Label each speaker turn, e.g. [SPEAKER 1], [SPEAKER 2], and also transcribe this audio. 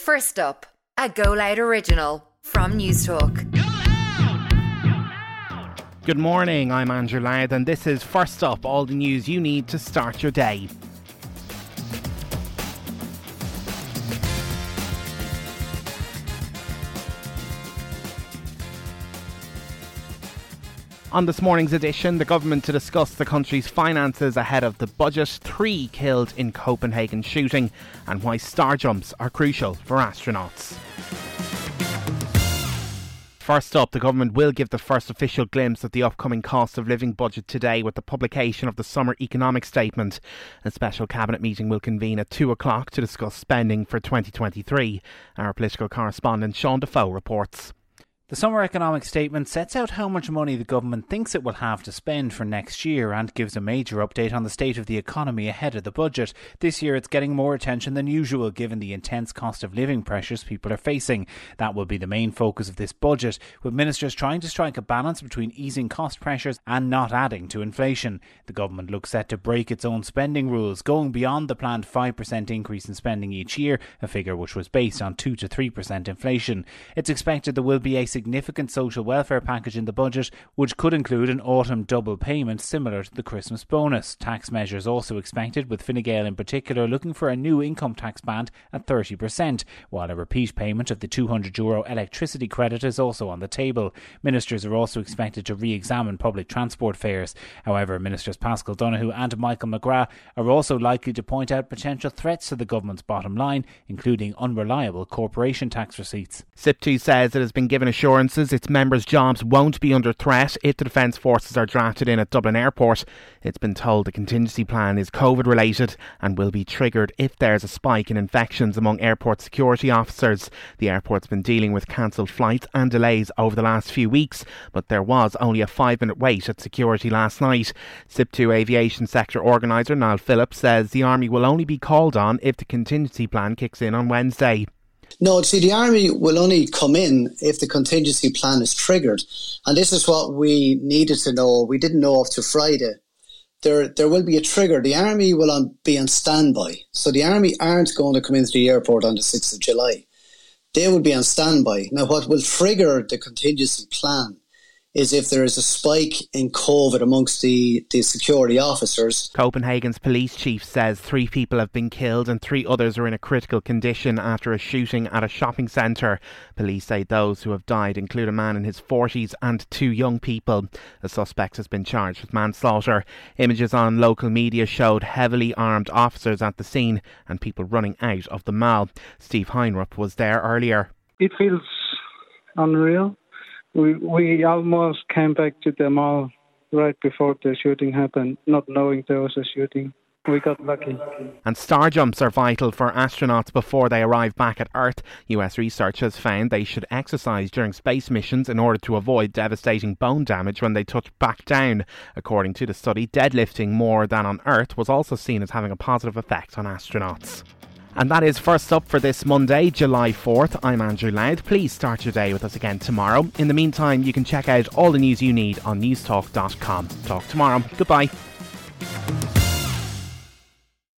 [SPEAKER 1] First up, a Go Loud original from Newstalk.
[SPEAKER 2] Good morning, I'm Andrew Loud, and this is First Up, all the news you need to start your day. On this morning's edition, the government to discuss the country's finances ahead of the budget, three killed in Copenhagen shooting, and why star jumps are crucial for astronauts. First up, the government will give the first official glimpse at the upcoming cost of living budget today with the publication of the summer economic statement. A special cabinet meeting will convene at 2 o'clock to discuss spending for 2023. Our political correspondent Sean Defoe reports.
[SPEAKER 3] The Summer Economic Statement sets out how much money the government thinks it will have to spend for next year and gives a major update on the state of the economy ahead of the budget. This year it's getting more attention than usual given the intense cost of living pressures people are facing. That will be the main focus of this budget, with ministers trying to strike a balance between easing cost pressures and not adding to inflation. The government looks set to break its own spending rules, going beyond the planned 5% increase in spending each year, a figure which was based on 2 to 3% inflation. It's expected there will be a significant social welfare package in the budget, which could include an autumn double payment similar to the Christmas bonus. Tax measures also expected, with Fine Gael in particular looking for a new income tax band at 30%, while a repeat payment of the €200 Euro electricity credit is also on the table. Ministers are also expected to re examine public transport fares. However, Ministers Paschal Donohoe and Michael McGrath are also likely to point out potential threats to the government's bottom line, including unreliable corporation tax receipts.
[SPEAKER 2] SIPTU says it has been given assurance assurances its members' jobs won't be under threat if the Defence Forces are drafted in at Dublin Airport. It's been told the contingency plan is COVID related and will be triggered if there's a spike in infections among airport security officers. The airport's been dealing with cancelled flights and delays over the last few weeks, but there was only a five minute wait at security last night. SIPTU Aviation Sector Organiser Niall Phillips says the Army will only be called on if the contingency plan kicks in on Wednesday.
[SPEAKER 4] No, see, the army will only come in if the contingency plan is triggered, and this is what we needed to know. We didn't know up to Friday. There, there will be a trigger. The army will on, be on standby, so the army aren't going to come into the airport on the sixth of July. They will be on standby. Now, what will trigger the contingency plan is if there is a spike in COVID amongst the, the security officers.
[SPEAKER 2] Copenhagen's police chief says three people have been killed and three others are in a critical condition after a shooting at a shopping centre. Police say those who have died include a man in his 40s and two young people. The suspect has been charged with manslaughter. Images on local media showed heavily armed officers at the scene and people running out of the mall. Steve Heinrup was there earlier.
[SPEAKER 5] It feels unreal we we almost came back to the mall right before the shooting happened, not knowing there was a shooting. We got lucky.
[SPEAKER 2] And star jumps are vital for astronauts before they arrive back at Earth. US research has found they should exercise during space missions in order to avoid devastating bone damage when they touch back down. According to the study, deadlifting more than on Earth was also seen as having a positive effect on astronauts. And that is first up for this Monday, July 4th. I'm Andrew Loud. Please start your day with us again tomorrow. In the meantime, you can check out all the news you need on newstalk.com. Talk tomorrow. Goodbye.